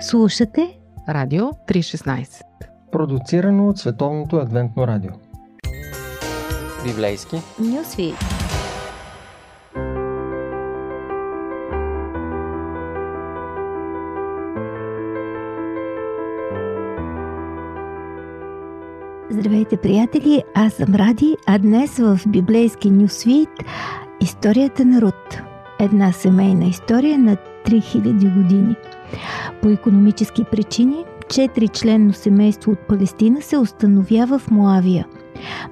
Слушате Радио 316 Продуцирано от Световното адвентно радио Библейски Нюсви Здравейте, приятели! Аз съм Ради, а днес в библейски Нюсвит историята на Рут. Една семейна история на 3000 години. По економически причини, четири членно семейство от Палестина се установява в Моавия.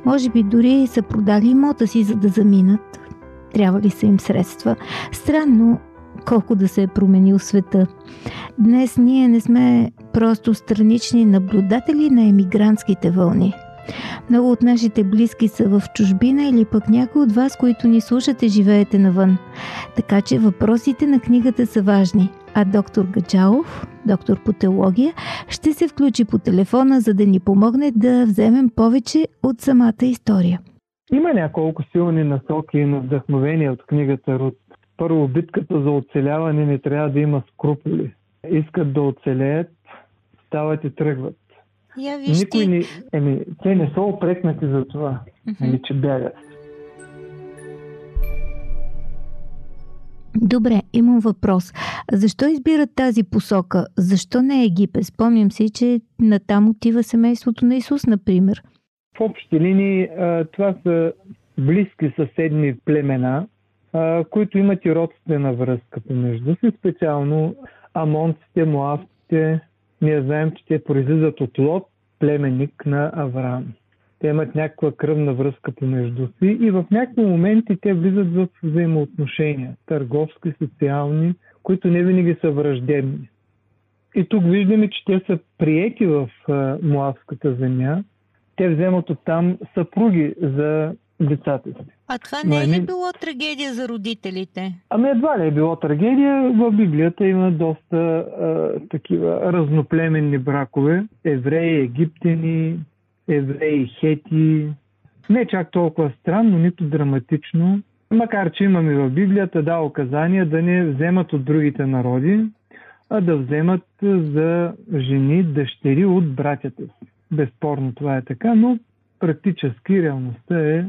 Може би дори са продали имота си, за да заминат. Трябва ли са им средства? Странно, колко да се е променил света. Днес ние не сме просто странични наблюдатели на емигрантските вълни. Много от нашите близки са в чужбина или пък някои от вас, които ни слушате, живеете навън. Така че въпросите на книгата са важни. А доктор Гачалов, доктор по теология, ще се включи по телефона, за да ни помогне да вземем повече от самата история. Има няколко силни насоки и на вдъхновения от книгата Рут. Първо, битката за оцеляване не трябва да има скруполи. Искат да оцелеят, стават и тръгват. Я виж Никой ти. не... Еми, те не са опрекнати за това, еми, че бягат. Добре, имам въпрос. Защо избират тази посока? Защо не Египет? Спомням си, че натам отива семейството на Исус, например. В общи линии това са близки съседни племена, които имат и родствена връзка помежду си, специално амонците, моавците. Ние знаем, че те произлизат от Лот, племенник на Авраам. Те имат някаква кръвна връзка помежду си и в някакви моменти те влизат в взаимоотношения, търговски, социални, които не винаги са враждебни. И тук виждаме, че те са приети в а, Моавската земя, те вземат оттам съпруги за децата си. А това не е ли било трагедия за родителите? Ами едва ли е било трагедия. В Библията има доста а, такива разноплеменни бракове. Евреи, египтяни, евреи, хети. Не чак толкова странно, нито драматично. Макар, че имаме в Библията да указания да не вземат от другите народи, а да вземат за жени дъщери от братята си. Безспорно това е така, но практически реалността е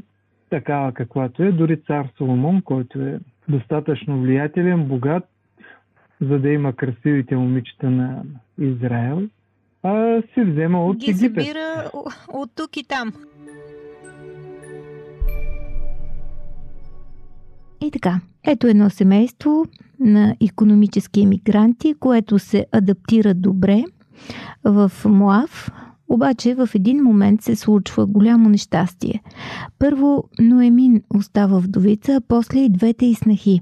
такава каквато е. Дори цар Соломон, който е достатъчно влиятелен, богат, за да има красивите момичета на Израел, а си взема от Ги Египет. събира от тук и там. И така, ето едно семейство на економически емигранти, което се адаптира добре в Моав, обаче в един момент се случва голямо нещастие. Първо Ноемин остава вдовица, а после и двете и снахи.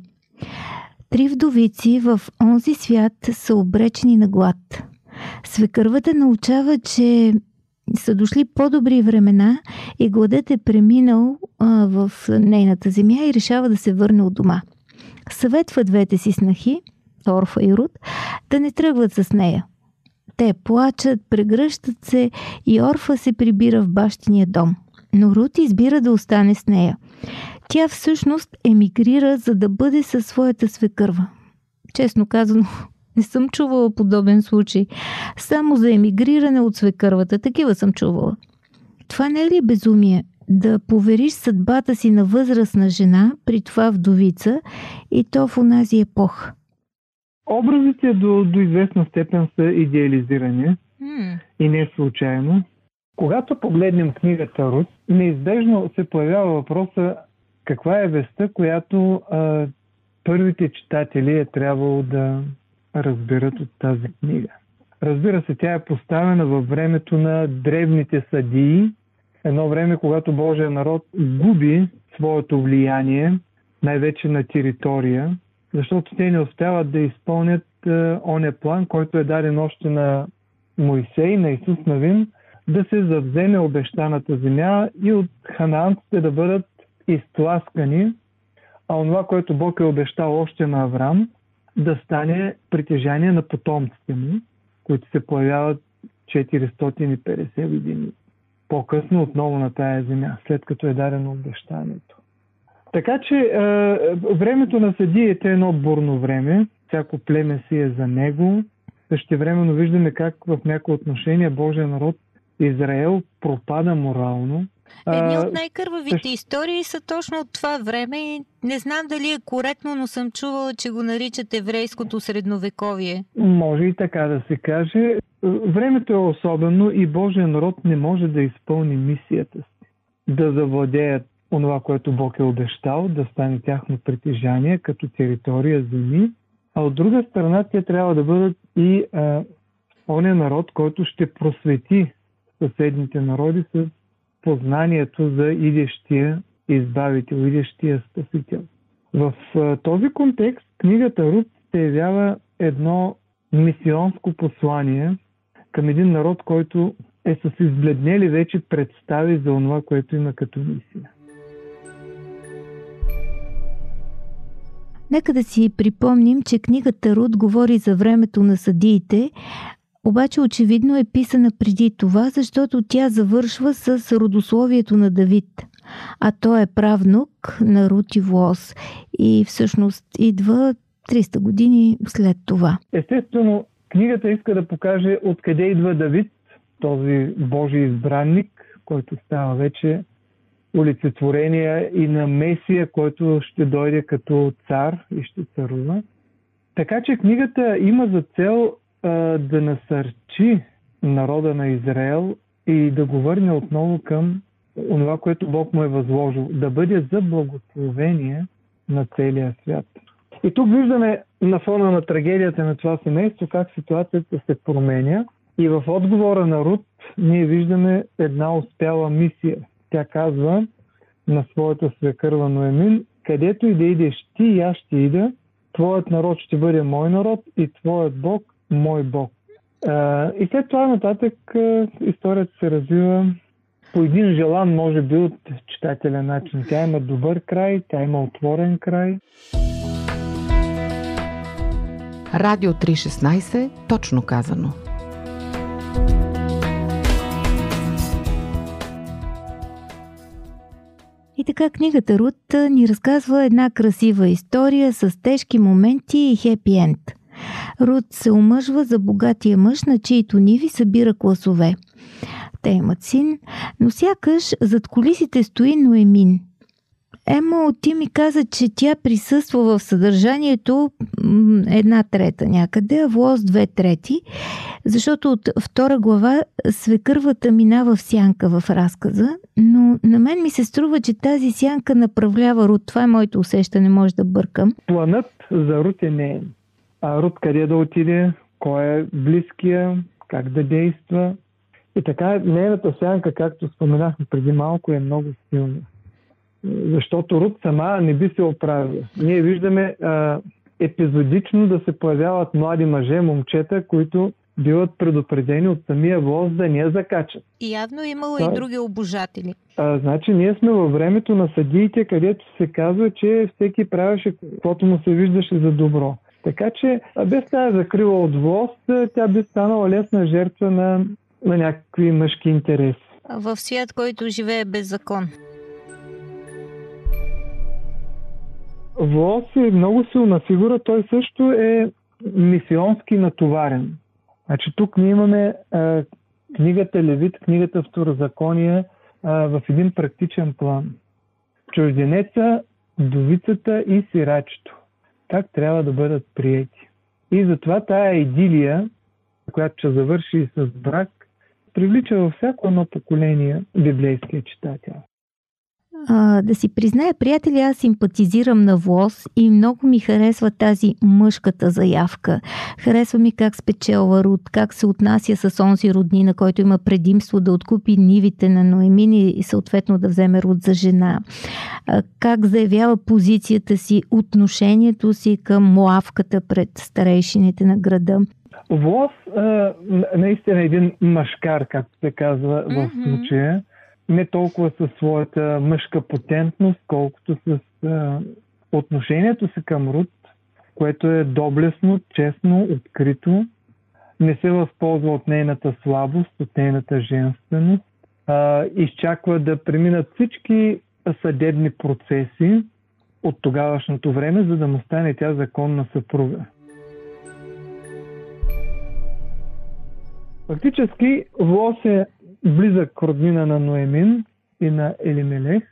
Три вдовици в онзи свят са обречени на глад. Свекървата научава, че са дошли по-добри времена и гладът е преминал в нейната земя и решава да се върне от дома. Съветва двете си снахи, Орфа и Рут, да не тръгват с нея. Те плачат, прегръщат се и Орфа се прибира в бащиния дом. Но Рут избира да остане с нея. Тя всъщност емигрира, за да бъде със своята свекърва. Честно казано, не съм чувала подобен случай. Само за емигриране от свекървата. Такива съм чувала. Това не е ли безумие? Да повериш съдбата си на възрастна жена, при това вдовица, и то в онази епоха. Образите до, до известна степен са идеализирани М, и не случайно. Когато погледнем книгата Рус, неизбежно се появява въпроса каква е веста, която а, първите читатели е трябвало да разберат от тази книга. Разбира се, тя е поставена във времето на древните съдии, едно време, когато Божия народ губи своето влияние, най-вече на територия, защото те не успяват да изпълнят е, оня план, който е даден още на Моисей, на Исус Навин, да се завземе обещаната земя и от ханаанците да бъдат изтласкани, а онова, което Бог е обещал още на Авраам, да стане притежание на потомците му, които се появяват 450 години по-късно отново на тая земя, след като е дадено обещанието. Така че е, времето на съдиите е едно бурно време, всяко племе си е за него, Същевременно виждаме как в някои отношения Божия народ Израел пропада морално. Едни от най-кървавите истории са точно от това време и не знам дали е коректно, но съм чувала, че го наричат еврейското средновековие. Може и така да се каже. Времето е особено и Божия народ не може да изпълни мисията си. Да завладеят онова, което Бог е обещал, да стане тяхно притежание като територия земи, а от друга страна те трябва да бъдат и а, оня народ, който ще просвети съседните народи с познанието за идещия избавител, идещия спасител. В този контекст книгата Руд се явява едно мисионско послание към един народ, който е с избледнели вече представи за това, което има като мисия. Нека да си припомним, че книгата Руд говори за времето на съдиите, обаче очевидно е писана преди това, защото тя завършва с родословието на Давид. А той е правнук на Рут и Влос и всъщност идва 300 години след това. Естествено, книгата иска да покаже откъде идва Давид, този Божий избранник, който става вече олицетворение и на Месия, който ще дойде като цар и ще царува. Така че книгата има за цел да насърчи народа на Израел и да го върне отново към това, което Бог му е възложил, да бъде за благословение на целия свят. И тук виждаме на фона на трагедията на това семейство как ситуацията се променя. И в отговора на Руд ние виждаме една успяла мисия – тя казва на своята свекърва Ноемин, където и да идеш ти и аз ще ида, твоят народ ще бъде мой народ и твоят Бог мой Бог. И след това нататък историята се развива по един желан, може би, от читателя начин. Тя има добър край, тя има отворен край. Радио 316, точно казано. И така книгата Рут ни разказва една красива история с тежки моменти и хепи енд. Рут се омъжва за богатия мъж, на чието ниви събира класове. Те имат син, но сякаш зад колисите стои Ноемин – Емо, ти ми каза, че тя присъства в съдържанието една трета някъде, а Влос две трети, защото от втора глава свекървата минава в сянка в разказа, но на мен ми се струва, че тази сянка направлява Рут. Това е моето усещане, може да бъркам. Планът за Рут е не. А Рут къде да отиде, кой е близкия, как да действа. И така, нейната сянка, както споменахме преди малко, е много силна защото Рут сама не би се оправила. Ние виждаме а, епизодично да се появяват млади мъже, момчета, които биват предупредени от самия воз да не я закачат. И явно имало да. и други обожатели. А, значи ние сме във времето на съдиите, където се казва, че всеки правеше каквото му се виждаше за добро. Така че без тази закрила от влост, тя би станала лесна жертва на, на някакви мъжки интереси. В свят, който живее без закон. Влос е много силна фигура, той също е мисионски натоварен. Значи тук ние имаме а, книгата Левит, книгата Второзакония а, в един практичен план. Чужденеца, довицата и сирачето. Как трябва да бъдат приети. И затова тая идилия, която ще завърши с брак, привлича във всяко едно поколение библейския читател. А, да си призная, приятели, аз симпатизирам на ВОЗ и много ми харесва тази мъжката заявка. Харесва ми как спечелва Руд, как се отнася с онзи роднина, който има предимство да откупи нивите на Ноемин и съответно да вземе Руд за жена. А, как заявява позицията си, отношението си към муавката пред старейшините на града. ВОЗ наистина е един машкар, както се казва в случая не толкова със своята мъжка потентност, колкото с а, отношението си към Руд, което е доблесно, честно, открито, не се възползва от нейната слабост, от нейната женственост, а, изчаква да преминат всички съдебни процеси от тогавашното време, за да му стане тя законна съпруга. Фактически Лос е близък роднина на Ноемин и на Елимелех,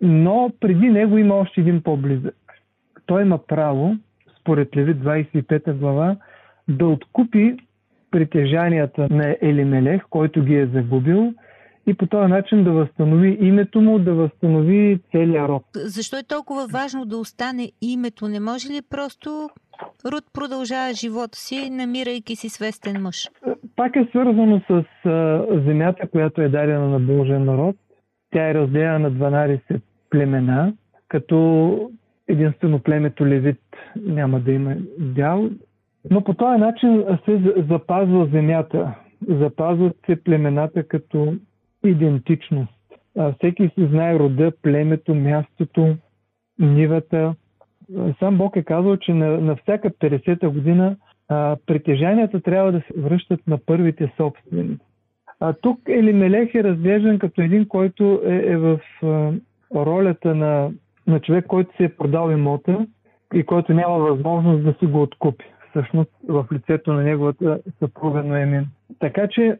но преди него има още един по-близък. Той има право, според Левит 25 глава, да откупи притежанията на Елимелех, който ги е загубил, и по този начин да възстанови името му, да възстанови целия род. Защо е толкова важно да остане името? Не може ли просто Руд продължава живота си, намирайки си свестен мъж? Пак е свързано с земята, която е дадена на Божия народ. Тя е разделена на 12 племена, като единствено племето Левит няма да има дял. Но по този начин се запазва земята. Запазват се племената като идентичност. Всеки си знае рода, племето, мястото, нивата. Сам Бог е казал, че на, на всяка 50-та година а, притежанията трябва да се връщат на първите собствени. А тук Елимелех е разглеждан като един, който е, е в а, ролята на, на човек, който се е продал имота и който няма възможност да си го откупи. Всъщност в лицето на неговата съпруга Ноемин. Така че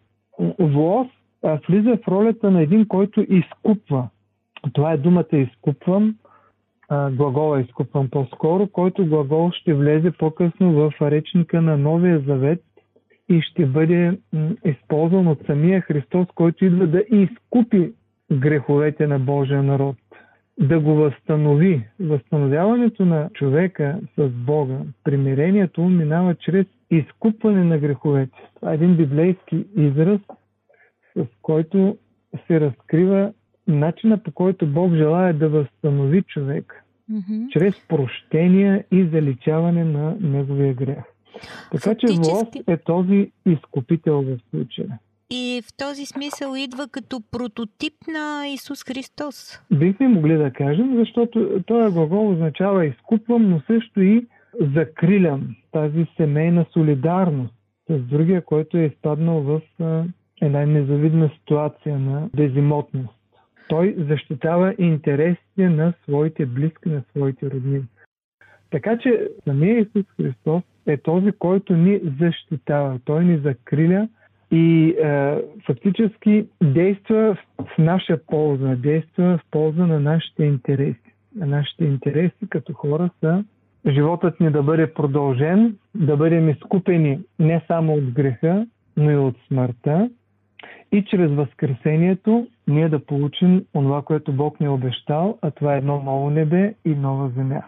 Влиза в ролята на един, който изкупва. Това е думата изкупвам, глагола изкупвам по-скоро, който глагол ще влезе по-късно в речника на Новия Завет и ще бъде използван от самия Христос, който идва да изкупи греховете на Божия народ, да го възстанови. Възстановяването на човека с Бога, примирението минава чрез изкупване на греховете. Това е един библейски израз, с който се разкрива начина по който Бог желая да възстанови човек mm-hmm. чрез прощение и заличаване на неговия грех. Така Фактически... че Лос е този изкупител в случая. И в този смисъл идва като прототип на Исус Христос. Бихме могли да кажем, защото този глагол означава изкупвам, но също и закрилям тази семейна солидарност с другия, който е изпаднал в една незавидна ситуация на безимотност. Той защитава интересите на своите близки, на своите роднини. Така че самия Исус Христос е този, който ни защитава. Той ни закриля и е, фактически действа в наша полза, действа в полза на нашите интереси. Нашите интереси като хора са животът ни да бъде продължен, да бъдем изкупени не само от греха, но и от смъртта и чрез Възкресението ние да получим това, което Бог ни е обещал, а това е едно ново небе и нова земя.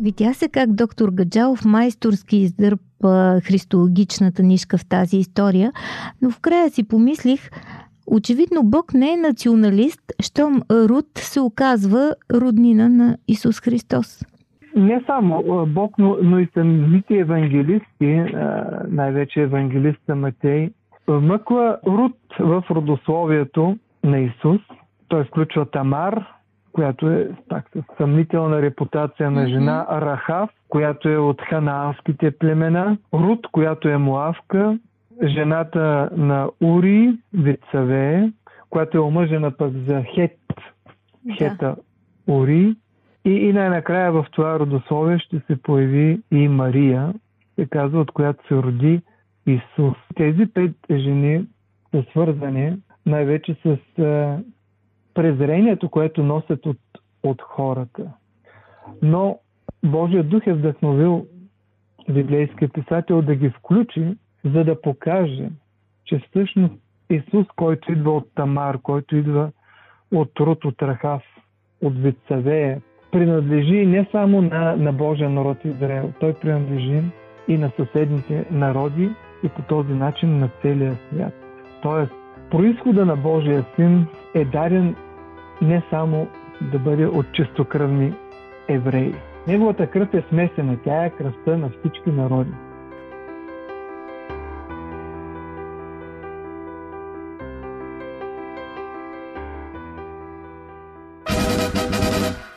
Видя се как доктор Гаджалов майсторски издърпа христологичната нишка в тази история, но в края си помислих, очевидно Бог не е националист, щом Руд се оказва роднина на Исус Христос не само Бог, но, но и самите евангелисти, най-вече евангелиста Матей, вмъква Рут в родословието на Исус. Той включва Тамар, която е пак с съмнителна репутация на жена, Рахав, която е от ханаанските племена, Рут, която е муавка, жената на Ури, Вицавее, която е омъжена пък за Хет, Хета Ури, и, и най-накрая в това родословие ще се появи и Мария, се казва, от която се роди Исус. Тези пет жени са свързани най-вече с а, презрението, което носят от, от хората. Но Божия дух е вдъхновил библейския писател да ги включи, за да покаже, че всъщност Исус, който идва от Тамар, който идва от Труд, от Рахав, от Вицавея, принадлежи не само на, на Божия народ Израел, той принадлежи и на съседните народи и по този начин на целия свят. Тоест, происхода на Божия син е дарен не само да бъде от чистокръвни евреи. Неговата кръв е смесена, тя е кръвта на всички народи.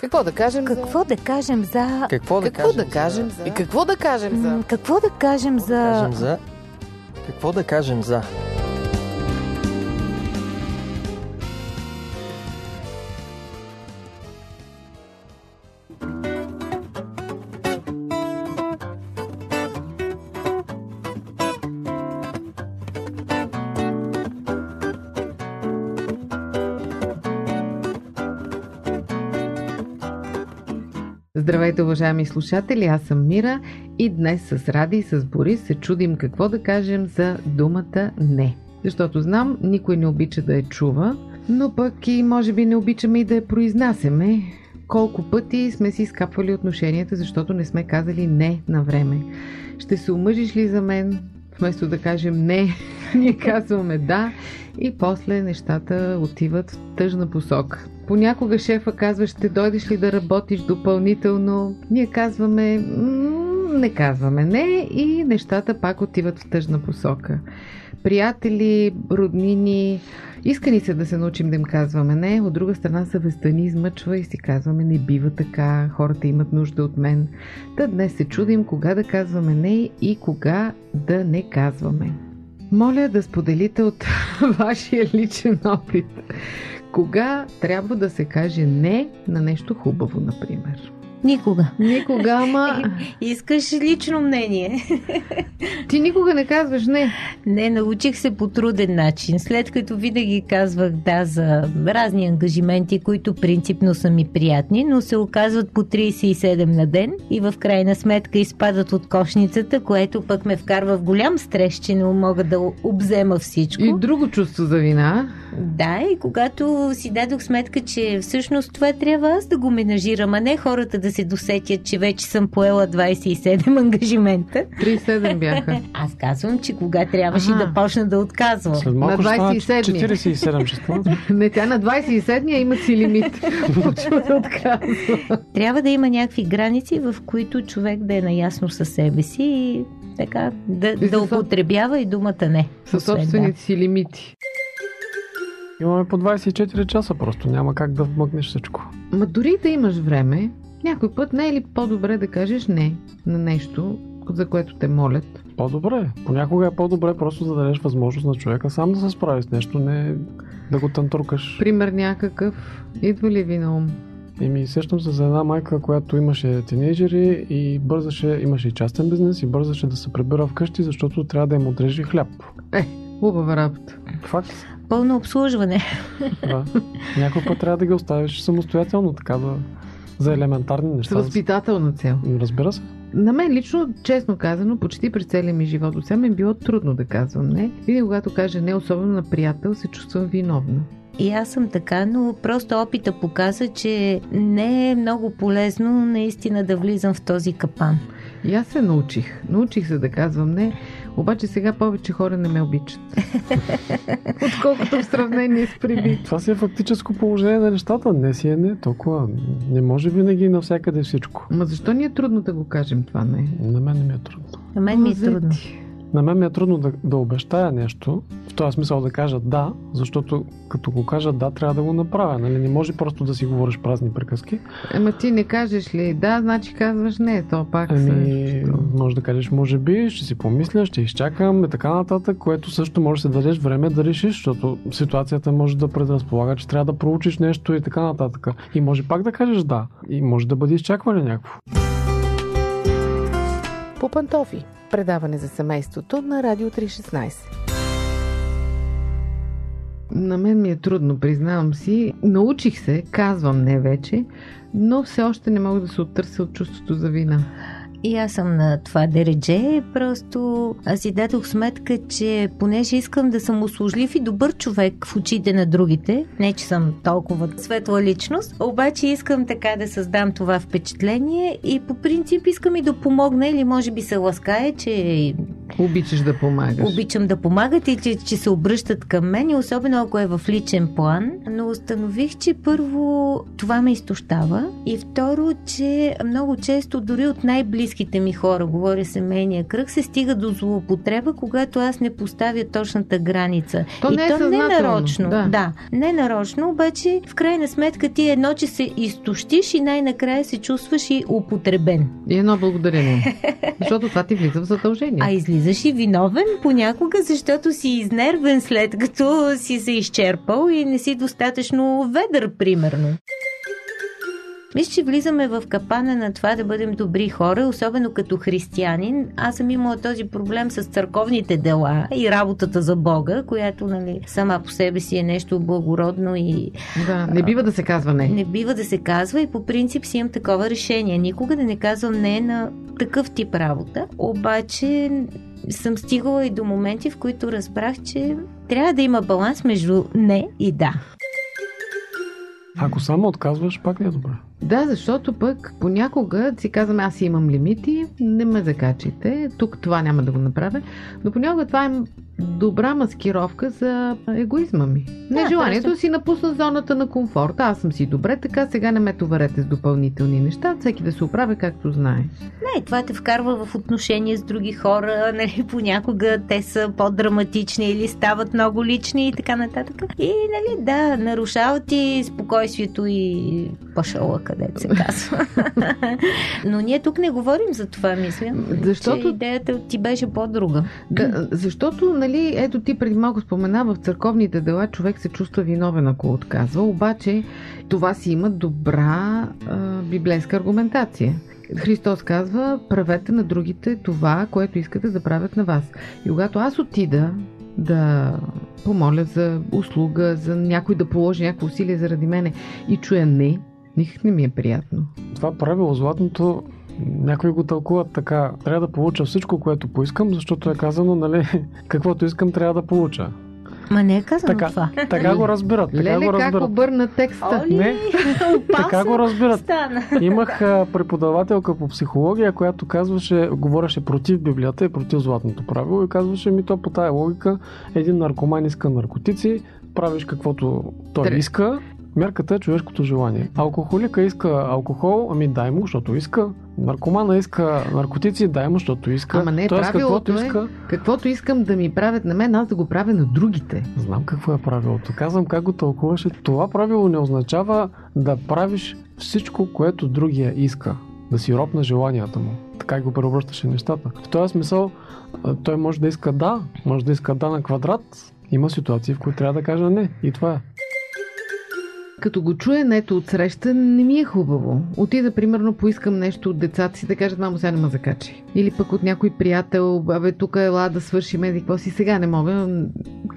Какво да кажем Какво да кажем за... Какво да какво кажем, да кажем за... И какво да кажем за... Какво да кажем за... за... Какво да кажем за... Здравейте, уважаеми слушатели, аз съм Мира и днес с Ради и с Борис се чудим какво да кажем за думата не. Защото знам, никой не обича да я чува, но пък и може би не обичаме и да я произнасяме. Колко пъти сме си скапвали отношенията, защото не сме казали не на време. Ще се омъжиш ли за мен? Вместо да кажем не, ние казваме да и после нещата отиват в тъжна посока. Понякога шефа казва, ще дойдеш ли да работиш допълнително? Ние казваме, не казваме не и нещата пак отиват в тъжна посока. Приятели, роднини, иска ни се да се научим да им казваме не, от друга страна съвестта ни измъчва и си казваме не бива така, хората имат нужда от мен. Та днес се чудим кога да казваме не и кога да не казваме. Моля да споделите от вашия личен опит. Кога трябва да се каже не на нещо хубаво, например? Никога. Никога, ама... Искаш лично мнение? Ти никога не казваш не. Не, научих се по труден начин. След като винаги казвах да за разни ангажименти, които принципно са ми приятни, но се оказват по 37 на ден и в крайна сметка изпадат от кошницата, което пък ме вкарва в голям стрес, че не мога да обзема всичко. И друго чувство за вина. Да, и когато си дадох сметка, че всъщност това трябва аз да го менажирам, а не хората да се досетят, че вече съм поела 27 ангажимента. 37 бяха. Аз казвам, че кога трябваше ага. да почна да отказвам. След малко на 27. 47 ще. Не, тя на 27-я има си лимит. Почва да отказва. Трябва да има някакви граници, в които човек да е наясно със себе си и така да, И да употребява и думата не. Със собствените си лимити. Имаме по 24 часа, просто няма как да вмъкнеш всичко. Ма дори да имаш време, някой път не е ли по-добре да кажеш не на нещо, за което те молят? По-добре. Понякога е по-добре просто да дадеш възможност на човека сам да се справи с нещо, не да го тантуркаш. Пример някакъв. Идва ли ви на ум? Еми, сещам се за една майка, която имаше тинейджери и бързаше, имаше и частен бизнес и бързаше да се прибира вкъщи, защото трябва да им отрежи хляб. Е, хубава работа. Факт. Пълно обслужване. Да. Някой път трябва да ги оставиш самостоятелно, така да за елементарни С неща. възпитателна цел. Разбира се. На мен лично, честно казано, почти през целия ми живот до сега ми е било трудно да казвам не. Винаги когато кажа не, особено на приятел, се чувствам виновна. И аз съм така, но просто опита показа, че не е много полезно наистина да влизам в този капан. И аз се научих. Научих се да казвам не, обаче сега повече хора не ме обичат. Отколкото в сравнение с преди. Това си е фактическо положение на нещата. Не си е не толкова. Не може винаги навсякъде всичко. Ма защо ни е трудно да го кажем това не? На мен не ми е трудно. На мен ми е трудно. На мен ми е трудно да, да обещая нещо, в този смисъл да кажа да, защото като го кажа да, трябва да го направя. Нали? Не може просто да си говориш празни приказки. Ема ти не кажеш ли да, значи казваш не, то пак Ами, може да кажеш, може би, ще си помисля, ще изчакам и така нататък, което също може да се дадеш време да решиш, защото ситуацията може да предразполага, че трябва да проучиш нещо и така нататък. И може пак да кажеш да. И може да бъде изчакване някакво. По пантофи. Предаване за семейството на Радио 316. На мен ми е трудно, признавам си. Научих се, казвам не вече, но все още не мога да се оттърся от чувството за вина. И аз съм на това дередже, просто аз си дадох сметка, че понеже искам да съм услужлив и добър човек в очите на другите, не че съм толкова светла личност, обаче искам така да създам това впечатление и по принцип искам и да помогна или може би се ласкае, че Обичаш да помагаш. обичам да помагат и че, че се обръщат към мен, и особено ако е в личен план. Но установих, че първо това ме изтощава и второ, че много често дори от най-близките ми хора, говоря семейния кръг, се стига до злоупотреба, когато аз не поставя точната граница. То и не е то не нарочно. да. да, не нарочно, обаче в крайна сметка ти едно, че се изтощиш и най-накрая се чувстваш и употребен. И едно благодарение. Защото това ти влиза в задължение. А излизаш и виновен понякога, защото си изнервен след като си се изчерпал и не си достатъчно ведър, примерно. Мисля, че влизаме в капана на това да бъдем добри хора, особено като християнин. Аз съм имала този проблем с църковните дела и работата за Бога, която нали, сама по себе си е нещо благородно и... Да, не бива да се казва не. Не бива да се казва и по принцип си имам такова решение. Никога да не казвам не на такъв тип работа. Обаче съм стигала и до моменти, в които разбрах, че трябва да има баланс между не и да. Ако само отказваш, пак не е добре. Да, защото пък понякога си казваме, аз имам лимити, не ме закачите, тук това няма да го направя, но понякога това е добра маскировка за егоизма ми. Не Да, желанието просто- да си напусна зоната на комфорта. Аз съм си добре, така сега не ме товарете с допълнителни неща, всеки да се оправя както знае. Не, това те вкарва в отношения с други хора, нали, понякога те са по-драматични или стават много лични и така нататък. И, нали, да, нарушават ти спокойствието и пашала, където се казва. Но ние тук не говорим за това, мисля. Защото- идеята ти беше по-друга. Да, защото, нали, ето ти преди малко спомена, в църковните дела човек се чувства виновен, ако отказва, обаче това си има добра а, библейска аргументация. Христос казва, правете на другите това, което искате да правят на вас. И когато аз отида да помоля за услуга, за някой да положи някакво усилие заради мене и чуя не, никак не ми е приятно. Това правило златното някои го тълкуват така. Трябва да получа всичко, което поискам, защото е казано, нали, каквото искам, трябва да получа. Ма не е казано Така, това. така го разбират. Така Леле, го как разбират. обърна текста? Оли, Не, така го разбират. стана. Имах а, преподавателка по психология, която казваше, говореше против Библията и против златното правило и казваше ми то по тая логика, един наркоман иска наркотици, правиш каквото той Тре- иска, Мярката е човешкото желание. Алкохолика иска алкохол, ами дай му, защото иска. Наркомана иска наркотици, дай му, защото иска. Ама не, Тоест, правилото каквото е- иска. Каквото искам да ми правят на мен, аз да го правя на другите. Знам какво е правилото. Казвам как го тълкуваше. Това правило не означава да правиш всичко, което другия иска. Да си роб на желанията му. Така го преобръщаше нещата. В този смисъл той може да иска да, може да иска да на квадрат. Има ситуации, в които трябва да кажа не. И това е. Като го чуя нето от среща, не ми е хубаво. Отида, примерно, поискам нещо от децата си, да кажат, мамо, сега не ме закачи. Или пък от някой приятел, абе, тук ела да свърши меди, какво си сега не мога.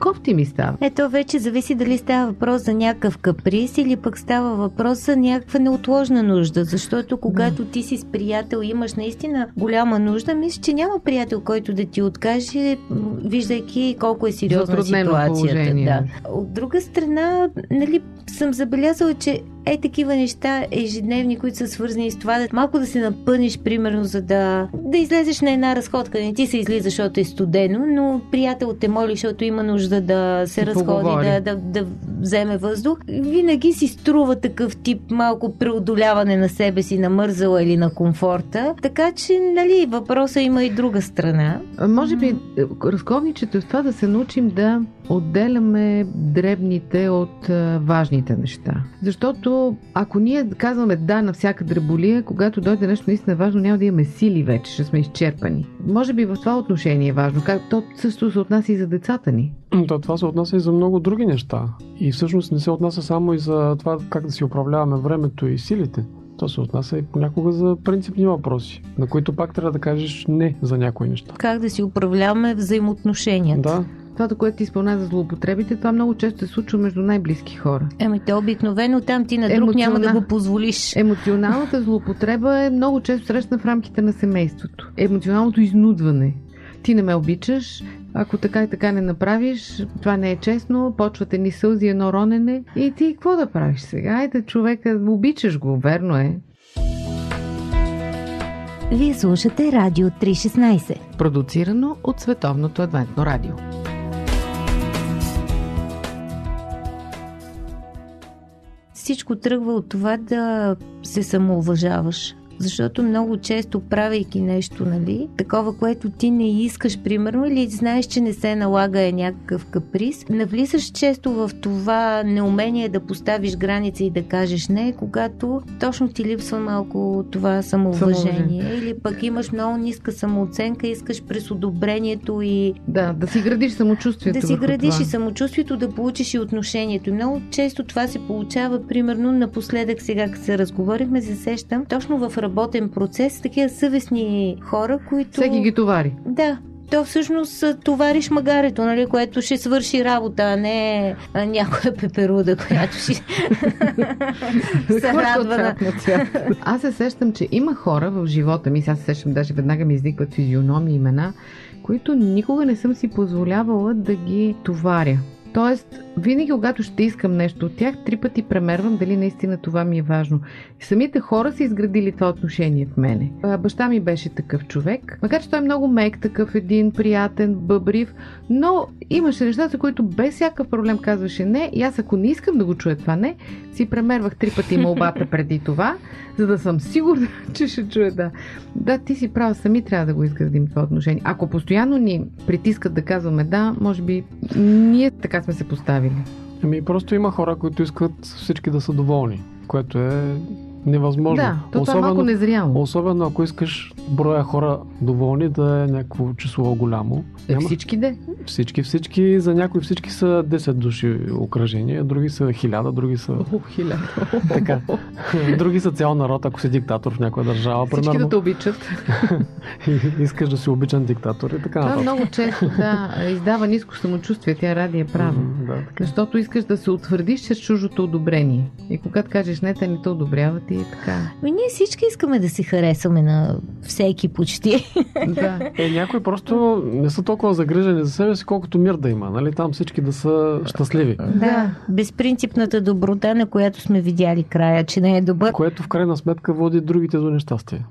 Кофти ми става. Ето вече зависи дали става въпрос за някакъв каприз или пък става въпрос за някаква неотложна нужда. Защото когато ти си с приятел и имаш наистина голяма нужда, мисля, че няма приятел, който да ти откаже, виждайки колко е сериозна Затруднено ситуацията. положение. Да. От друга страна, нали, съм забелязала, че е такива неща ежедневни, които са свързани с това, да малко да се напъниш, примерно, за да, да излезеш на една разходка. Не ти се излиза, защото е студено, но приятел те моли, защото има нужда да се разходи, да, да, да вземе въздух. Винаги си струва такъв тип малко преодоляване на себе си, на мързала или на комфорта. Така че, нали, въпроса има и друга страна. Може би, разковничето е в това да се научим да отделяме дребните от важните неща. Защото ако ние казваме да на всяка дреболия, когато дойде нещо наистина важно, няма да имаме сили вече, ще сме изчерпани. Може би в това отношение е важно, как то също се отнася и за децата ни. То, това се отнася и за много други неща. И всъщност не се отнася само и за това как да си управляваме времето и силите. То се отнася и понякога за принципни въпроси, на които пак трябва да кажеш не за някои неща. Как да си управляваме взаимоотношенията. Да, Това, което ти спомена за злоупотребите, това много често се случва между най-близки хора. Еми, те обикновено там ти на друг няма да Емоциона- го позволиш. Емоционалната злоупотреба е много често срещана в рамките на семейството. Емоционалното изнудване. Ти не ме обичаш, ако така и така не направиш, това не е честно, почвате ни сълзи, едно ронене и ти какво да правиш сега? Айде, човека, обичаш го, верно е. Вие слушате Радио 316. Продуцирано от Световното адвентно радио. Всичко тръгва от това да се самоуважаваш. Защото много често правейки нещо, нали, такова, което ти не искаш, примерно, или знаеш, че не се налага е някакъв каприз, навлизаш често в това неумение да поставиш граница и да кажеш не, когато точно ти липсва малко това самоуважение. Самоуважение. Или пък имаш много ниска самооценка, искаш през одобрението и... Да, да си градиш самочувствието. Да си градиш това. и самочувствието, да получиш и отношението. И много често това се получава, примерно, напоследък сега, като се разговорихме, се сещам, точно в работен процес, такива съвестни хора, които... Всеки ги товари. Да, то всъщност товариш магарето, нали, което ще свърши работа, а не някоя пеперуда, която ще се радва на... Аз се сещам, че има хора в живота ми, сега се сещам, даже веднага ми изникват физиономи имена, които никога не съм си позволявала да ги товаря. Тоест, винаги, когато ще искам нещо от тях, три пъти премервам дали наистина това ми е важно. Самите хора са изградили това отношение в мене. Баща ми беше такъв човек, макар че той е много мек, такъв един приятен, бъбрив, но имаше неща, за които без всякакъв проблем казваше не. И аз, ако не искам да го чуя това не, си премервах три пъти молбата преди това, за да съм сигурна, че ще чуя да. Да, ти си права, сами трябва да го изградим това отношение. Ако постоянно ни притискат да казваме да, може би ние така сме се поставили. Ами просто има хора, които искат всички да са доволни, което е невъзможно. Да, то особено, това е малко незряло. Особено ако искаш броя хора доволни да е някакво число голямо. Е, Няма... Всички де? Всички, всички. За някои всички са 10 души окръжения, други са 1000, други са... О, хиляда. така. други са цял народ, ако си диктатор в някоя държава. Всички примерно. да те обичат. искаш да си обичан диктатор и така. Това много често, да, издава ниско самочувствие, тя ради е права. Mm, да, така. Защото искаш да се утвърдиш чрез чужото одобрение. И когато кажеш не, те не те одобряват и така. Ми ние всички искаме да се харесваме на всеки почти. Да. Е, някои просто не са толкова загрижени за себе си, колкото мир да има. Нали? Там всички да са щастливи. Да, безпринципната доброта, на която сме видяли края, че не е добър. Което в крайна сметка води другите до нещастие.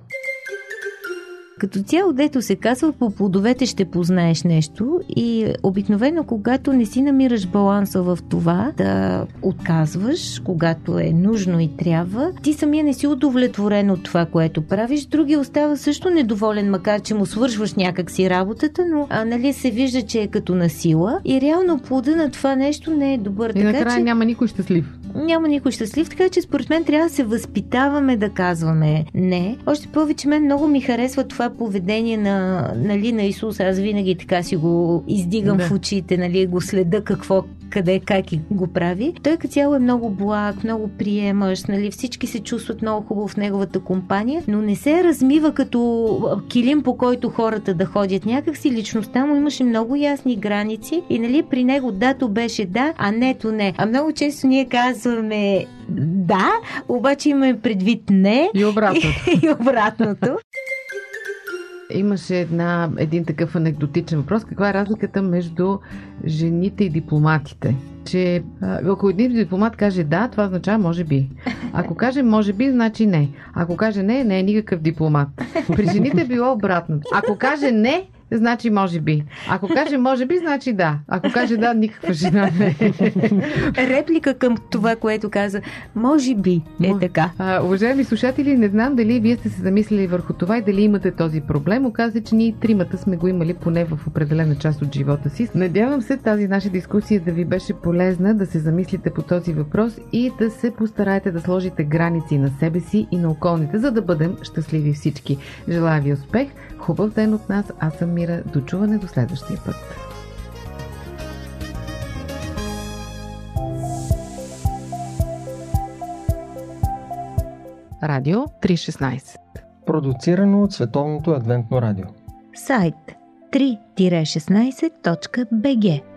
Като цяло, дето се казва, по плодовете ще познаеш нещо и обикновено, когато не си намираш баланса в това да отказваш, когато е нужно и трябва, ти самия не си удовлетворен от това, което правиш, другия остава също недоволен, макар че му свършваш някак си работата, но а, нали се вижда, че е като насила и реално плода на това нещо не е добър. И така, накрая че... няма никой щастлив няма никой щастлив, така че според мен трябва да се възпитаваме да казваме не. Още повече мен много ми харесва това поведение на, нали, на Исус. Аз винаги така си го издигам да. в очите, нали, го следа какво, къде, как и го прави. Той като цяло е много благ, много приемаш, нали, всички се чувстват много хубаво в неговата компания, но не се размива като килим, по който хората да ходят. Някакси личността му имаше много ясни граници и нали, при него дато беше да, а нето не. А много често ние казваме да, обаче имаме предвид не. И обратното. и обратното. Имаше една, един такъв анекдотичен въпрос. Каква е разликата между жените и дипломатите? Че ако един дипломат каже да, това означава може би. Ако каже може би, значи не. Ако каже не, не е никакъв дипломат. При жените е било обратно. Ако каже не, значи може би. Ако каже може би, значи да. Ако каже да, никаква жена не Реплика към това, което каза. Може би е така. А, уважаеми слушатели, не знам дали вие сте се замислили върху това и дали имате този проблем. Оказва че ние тримата сме го имали поне в определена част от живота си. Надявам се тази наша дискусия да ви беше полезна, да се замислите по този въпрос и да се постараете да сложите граници на себе си и на околните, за да бъдем щастливи всички. Желая ви успех! Хубав ден от нас. Аз съм Мира. Дочуване до следващия път. Радио 316 Продуцирано от Световното адвентно радио Сайт 3-16.bg